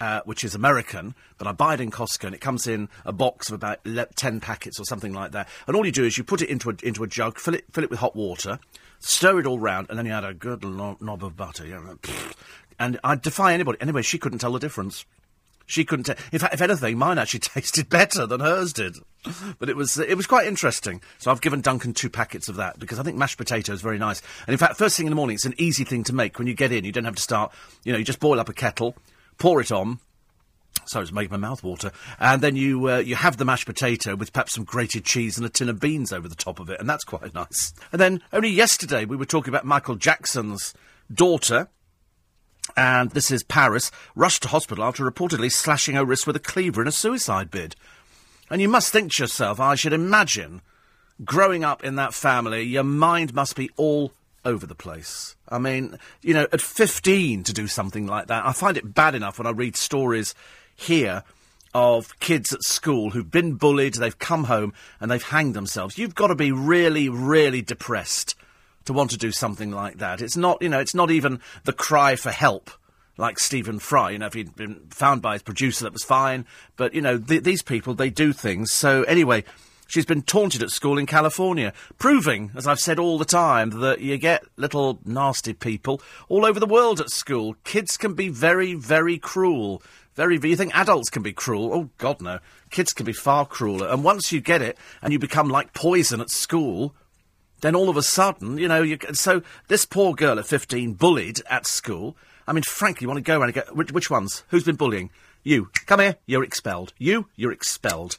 uh, which is American, but I buy it in Costco and it comes in a box of about 10 packets or something like that. And all you do is you put it into a, into a jug, fill it, fill it with hot water, stir it all round, and then you add a good knob of butter. You know, and I defy anybody. Anyway, she couldn't tell the difference. She couldn't. in fact, if anything, mine actually *laughs* tasted better than hers did. But it was it was quite interesting. So I've given Duncan two packets of that because I think mashed potato is very nice. And in fact, first thing in the morning, it's an easy thing to make. When you get in, you don't have to start. You know, you just boil up a kettle, pour it on. Sorry, it's making my mouth water. And then you uh, you have the mashed potato with perhaps some grated cheese and a tin of beans over the top of it, and that's quite *laughs* nice. And then only yesterday we were talking about Michael Jackson's daughter, and this is Paris, rushed to hospital after reportedly slashing her wrist with a cleaver in a suicide bid. And you must think to yourself, I should imagine, growing up in that family, your mind must be all over the place. I mean, you know, at 15 to do something like that, I find it bad enough when I read stories here of kids at school who've been bullied, they've come home and they've hanged themselves. You've got to be really, really depressed to want to do something like that. It's not, you know, it's not even the cry for help like Stephen Fry. You know, if he'd been found by his producer, that was fine. But, you know, th- these people, they do things. So, anyway, she's been taunted at school in California, proving, as I've said all the time, that you get little nasty people all over the world at school. Kids can be very, very cruel. Very, you think adults can be cruel? Oh, God, no. Kids can be far crueler. And once you get it and you become like poison at school, then all of a sudden, you know, you, so this poor girl at 15 bullied at school. I mean, frankly, you want to go around and go, which, which ones? Who's been bullying? You. Come here, you're expelled. You, you're expelled.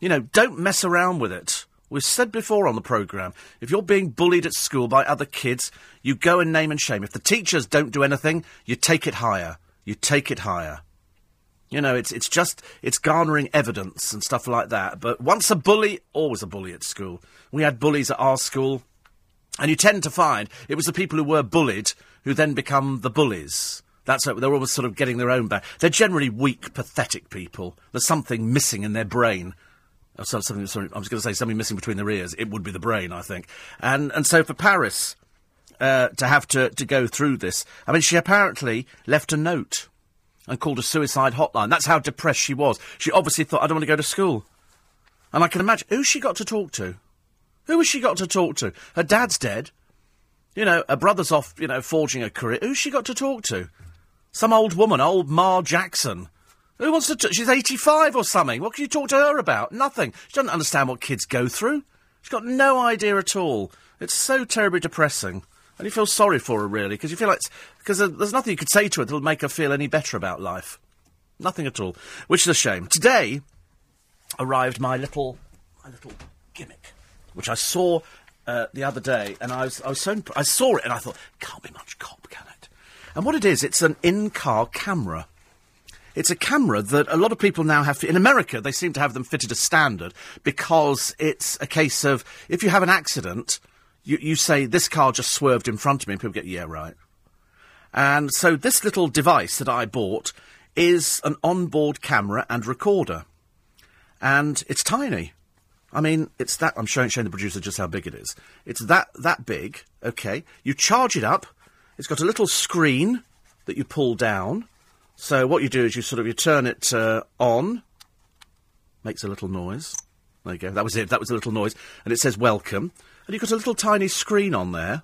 You know, don't mess around with it. We've said before on the programme, if you're being bullied at school by other kids, you go and name and shame. If the teachers don't do anything, you take it higher. You take it higher. You know, it's it's just it's garnering evidence and stuff like that. But once a bully, always a bully at school. We had bullies at our school, and you tend to find it was the people who were bullied who then become the bullies. That's what, they're almost sort of getting their own back. They're generally weak, pathetic people. There's something missing in their brain. Oh, so, something, sorry, I was going to say something missing between their ears. It would be the brain, I think. And and so for Paris uh, to have to, to go through this, I mean, she apparently left a note and called a suicide hotline. That's how depressed she was. She obviously thought, I don't want to go to school. And I can imagine who she got to talk to. Who has she got to talk to? Her dad's dead. You know, her brother's off, you know, forging a career. Who's she got to talk to? Some old woman, old Ma Jackson. Who wants to? T- she's 85 or something. What can you talk to her about? Nothing. She doesn't understand what kids go through. She's got no idea at all. It's so terribly depressing. And you feel sorry for her, really, because you feel like. Because there's nothing you could say to her that'll make her feel any better about life. Nothing at all. Which is a shame. Today arrived my little. my little gimmick, which I saw uh, the other day, and I was, I was so imp- I saw it and I thought, can't be much cop, can it? And what it is, it's an in-car camera. It's a camera that a lot of people now have. In America, they seem to have them fitted as standard because it's a case of if you have an accident, you, you say this car just swerved in front of me, and people get yeah right. And so this little device that I bought is an onboard camera and recorder, and it's tiny. I mean, it's that. I'm showing, showing the producer just how big it is. It's that that big. Okay, you charge it up. It's got a little screen that you pull down. So what you do is you sort of you turn it uh, on. Makes a little noise. There you go. That was it. That was a little noise, and it says welcome. And you've got a little tiny screen on there,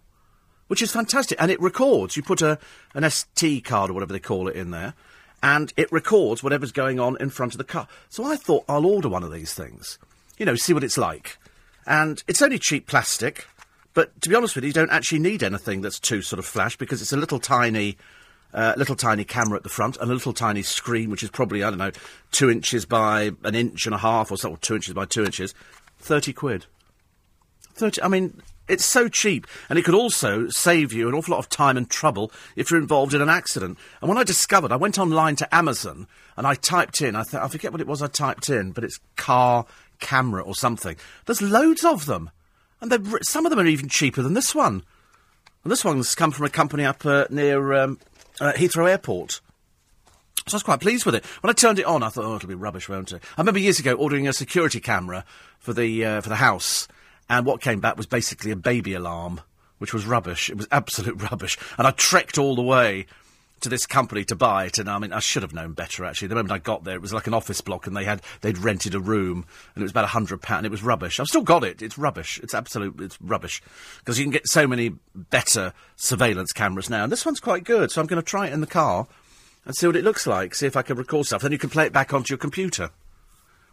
which is fantastic, and it records. You put a an SD card or whatever they call it in there, and it records whatever's going on in front of the car. So I thought I'll order one of these things you know, see what it's like. And it's only cheap plastic, but to be honest with you, you don't actually need anything that's too sort of flash because it's a little tiny, uh, little tiny camera at the front and a little tiny screen, which is probably, I don't know, two inches by an inch and a half or so, or two inches by two inches. 30 quid. 30, I mean, it's so cheap, and it could also save you an awful lot of time and trouble if you're involved in an accident. And when I discovered, I went online to Amazon and I typed in, I, th- I forget what it was I typed in, but it's car camera or something. There's loads of them, and some of them are even cheaper than this one. And this one's come from a company up uh, near um, uh, Heathrow Airport. So I was quite pleased with it. When I turned it on, I thought, oh, it'll be rubbish, won't it? I remember years ago ordering a security camera for the uh, for the house, and what came back was basically a baby alarm, which was rubbish. It was absolute *laughs* rubbish, and I trekked all the way to this company to buy it, and I mean, I should have known better. Actually, the moment I got there, it was like an office block, and they had they'd rented a room, and it was about a hundred pound. It was rubbish. I've still got it. It's rubbish. It's absolute. It's rubbish because you can get so many better surveillance cameras now, and this one's quite good. So I'm going to try it in the car and see what it looks like. See if I can record stuff. Then you can play it back onto your computer.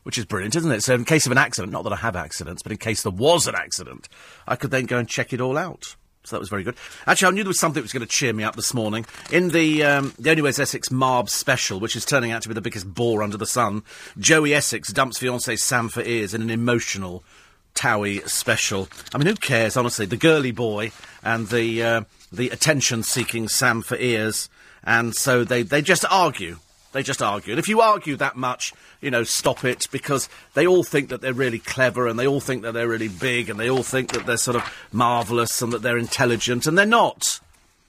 Which is brilliant, isn't it? So, in case of an accident, not that I have accidents, but in case there was an accident, I could then go and check it all out. So that was very good. Actually, I knew there was something that was going to cheer me up this morning. In the um, the Only Way Is Essex Marb special, which is turning out to be the biggest bore under the sun, Joey Essex dumps fiancée Sam Faiers in an emotional Towie special. I mean, who cares, honestly? The girly boy and the uh, the attention-seeking Sam Faiers, and so they they just argue. They just argue. And if you argue that much, you know, stop it because they all think that they're really clever and they all think that they're really big and they all think that they're sort of marvellous and that they're intelligent and they're not.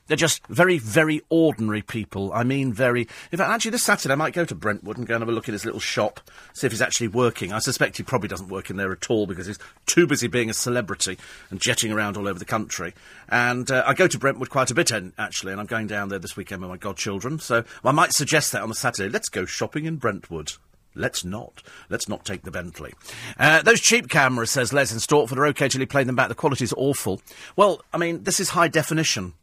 They're just very, very ordinary people. I mean, very. In fact, actually, this Saturday I might go to Brentwood and go and have a look at his little shop, see if he's actually working. I suspect he probably doesn't work in there at all because he's too busy being a celebrity and jetting around all over the country. And uh, I go to Brentwood quite a bit, actually, and I'm going down there this weekend with my godchildren. So I might suggest that on the Saturday. Let's go shopping in Brentwood. Let's not. Let's not take the Bentley. Uh, those cheap cameras, says Les in Stortford, are okay till you play them back. The quality's awful. Well, I mean, this is high definition.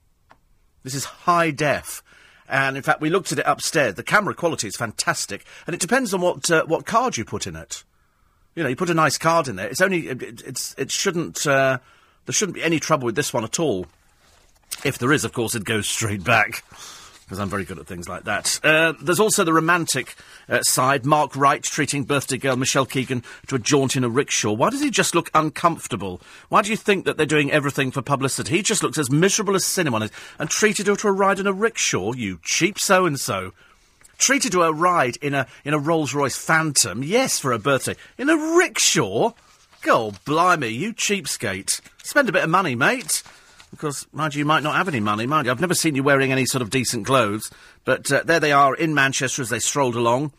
This is high def. And in fact, we looked at it upstairs. The camera quality is fantastic, and it depends on what uh, what card you put in it. You know, you put a nice card in there. It's only it, it's it shouldn't uh, there shouldn't be any trouble with this one at all. If there is, of course, it goes straight back because I'm very good at things like that. Uh, there's also the romantic uh, side. Mark Wright treating birthday girl Michelle Keegan to a jaunt in a rickshaw. Why does he just look uncomfortable? Why do you think that they're doing everything for publicity? He just looks as miserable as cinnamon and treated her to a ride in a rickshaw. You cheap so and so. Treated her to a ride in a in a Rolls Royce Phantom. Yes, for her birthday in a rickshaw. God blimey, you cheapskate. Spend a bit of money, mate. Because, mind you, you might not have any money, mind you. I've never seen you wearing any sort of decent clothes. But uh, there they are in Manchester as they strolled along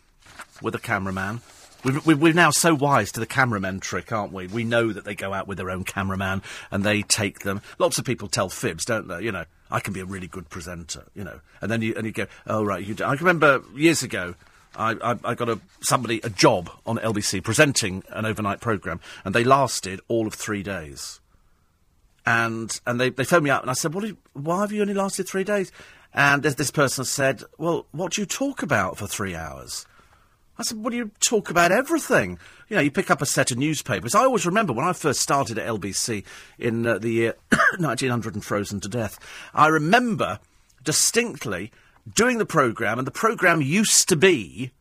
with a cameraman. We've, we're now so wise to the cameraman trick, aren't we? We know that they go out with their own cameraman and they take them. Lots of people tell fibs, don't they? You know, I can be a really good presenter, you know. And then you, and you go, oh, right, you do. I remember years ago, I, I, I, got a somebody a job on LBC presenting an overnight program, and they lasted all of three days and and they, they phoned me up and I said, you, why have you only lasted three days? And this, this person said, well, what do you talk about for three hours? I said, well, you talk about everything. You know, you pick up a set of newspapers. I always remember when I first started at LBC in uh, the year *coughs* 1900 and frozen to death. I remember distinctly doing the programme, and the programme used to be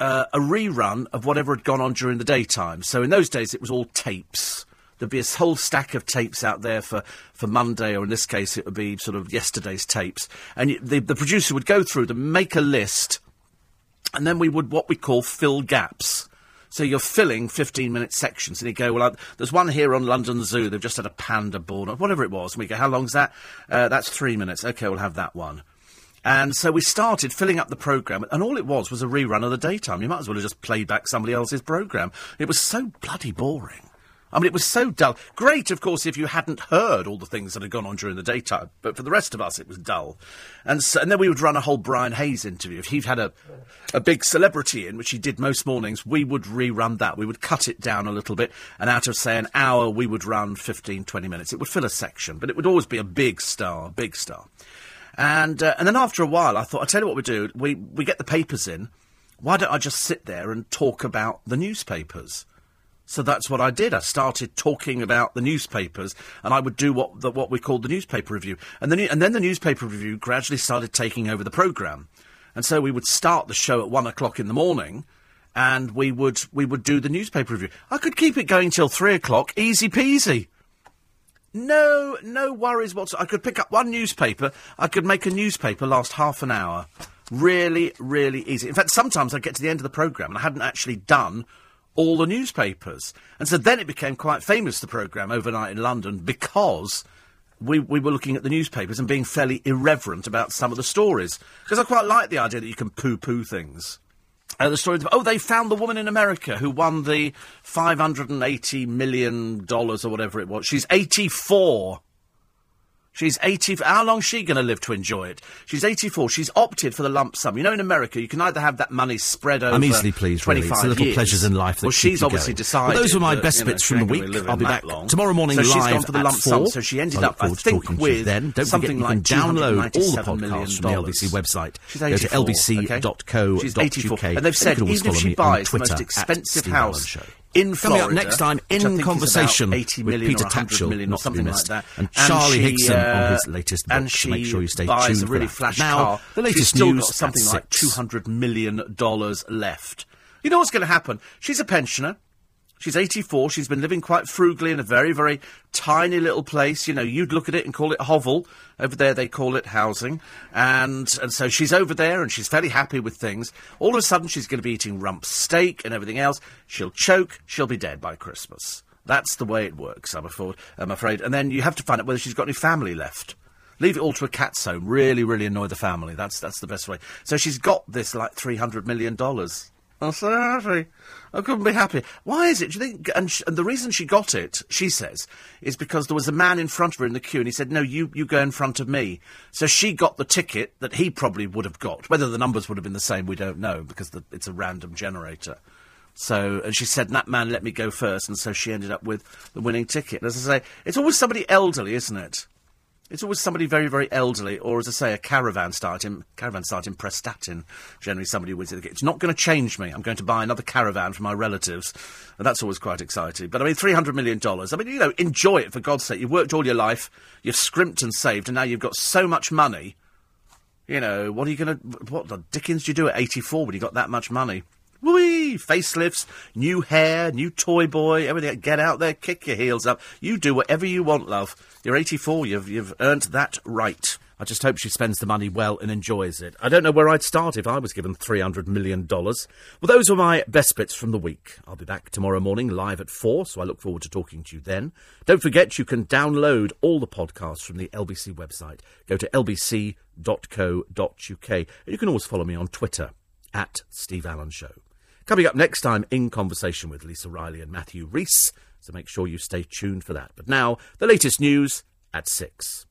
uh, a rerun of whatever had gone on during the daytime. So in those days, it was all tapes there'd be a whole stack of tapes out there for, for Monday, or in this case, it would be sort of yesterday's tapes. And the, the producer would go through them, make a list, and then we would what we call fill gaps. So you're filling 15 minute sections, and you go, Well, I, there's one here on London Zoo, they've just had a panda born, or whatever it was. And we go, How long's that? Uh, that's three minutes. OK, we'll have that one. And so we started filling up the programme, and all it was was a rerun of the daytime. You might as well have just played back somebody else's programme. It was so bloody boring. I mean, it was so dull. Great, of course, if you hadn't heard all the things that had gone on during the daytime, but for the rest of us, it was dull. And, so, and then we would run a whole Brian Hayes interview. If he'd had a, a big celebrity in, which he did most mornings, we would rerun that. We would cut it down a little bit, and out of, say, an hour, we would run 15, 20 minutes. It would fill a section, but it would always be a big star, big star. And, uh, and then after a while, I thought, I'll tell you what we do. We, we get the papers in. Why don't I just sit there and talk about the newspapers? So that's what I did. I started talking about the newspapers, and I would do what the, what we called the newspaper review, and then and then the newspaper review gradually started taking over the program, and so we would start the show at one o'clock in the morning, and we would we would do the newspaper review. I could keep it going till three o'clock, easy peasy. No, no worries whatsoever. I could pick up one newspaper. I could make a newspaper last half an hour. Really, really easy. In fact, sometimes I'd get to the end of the programme and I hadn't actually done all the newspapers. And so then it became quite famous, the programme, overnight in London, because we, we were looking at the newspapers and being fairly irreverent about some of the stories. Because I quite like the idea that you can poo poo things. Uh, the story of, oh, they found the woman in America who won the $580 million or whatever it was. She's 84. She's 80. How long's she going to live to enjoy it? She's 84. She's opted for the lump sum. You know, in America, you can either have that money spread over. I'm easily pleased. 25 really. It's the little years. pleasures in life that Well, she's obviously going. decided. Well, those were my that, best you know, bits from the week. I'll be back long. tomorrow morning so live she's gone for the lump sum. So she ended up, I think, talking to you with then. Don't something forget, you like can download all the podcasts from the. LBC website. She's Go to lbc.co.uk. 84. And they've said you can always even if she buys the most expensive house In Coming up next time in conversation is about 80 with million Peter or 100 Tatchell, million or something missed, like that. and And Charlie she, Higson uh, on his latest book. and so make sure you stay tuned a for really that. flash now, car. the latest She's still news got something like two hundred million dollars left. You know what's going to happen? She's a pensioner. She's 84. She's been living quite frugally in a very, very tiny little place. You know, you'd look at it and call it hovel. Over there, they call it housing. And, and so she's over there and she's fairly happy with things. All of a sudden, she's going to be eating rump steak and everything else. She'll choke. She'll be dead by Christmas. That's the way it works, I'm afraid. I'm afraid. And then you have to find out whether she's got any family left. Leave it all to a cat's home. Really, really annoy the family. That's that's the best way. So she's got this like three hundred million dollars. I'm so happy. I couldn't be happy. Why is it? Do you think? And, sh- and the reason she got it, she says, is because there was a man in front of her in the queue, and he said, "No, you you go in front of me." So she got the ticket that he probably would have got. Whether the numbers would have been the same, we don't know because the, it's a random generator. So, and she said, that man let me go first, and so she ended up with the winning ticket. As I say, it's always somebody elderly, isn't it? It's always somebody very, very elderly, or as I say, a caravan start in caravan start in Prestatyn. Generally, somebody wins it. It's not going to change me. I'm going to buy another caravan for my relatives, and that's always quite exciting. But I mean, three hundred million dollars. I mean, you know, enjoy it for God's sake. You've worked all your life, you've scrimped and saved, and now you've got so much money. You know, what are you going to? What the dickens do you do at 84 when you got that much money? Whee! Facelifts, new hair, new toy boy, everything. Get out there, kick your heels up. You do whatever you want, love. You're 84, you've, you've earned that right. I just hope she spends the money well and enjoys it. I don't know where I'd start if I was given $300 million. Well, those were my best bits from the week. I'll be back tomorrow morning live at 4, so I look forward to talking to you then. Don't forget you can download all the podcasts from the LBC website. Go to lbc.co.uk. You can always follow me on Twitter at Steve Allen Show. Coming up next time in conversation with Lisa Riley and Matthew Rhys, so make sure you stay tuned for that. But now, the latest news at 6.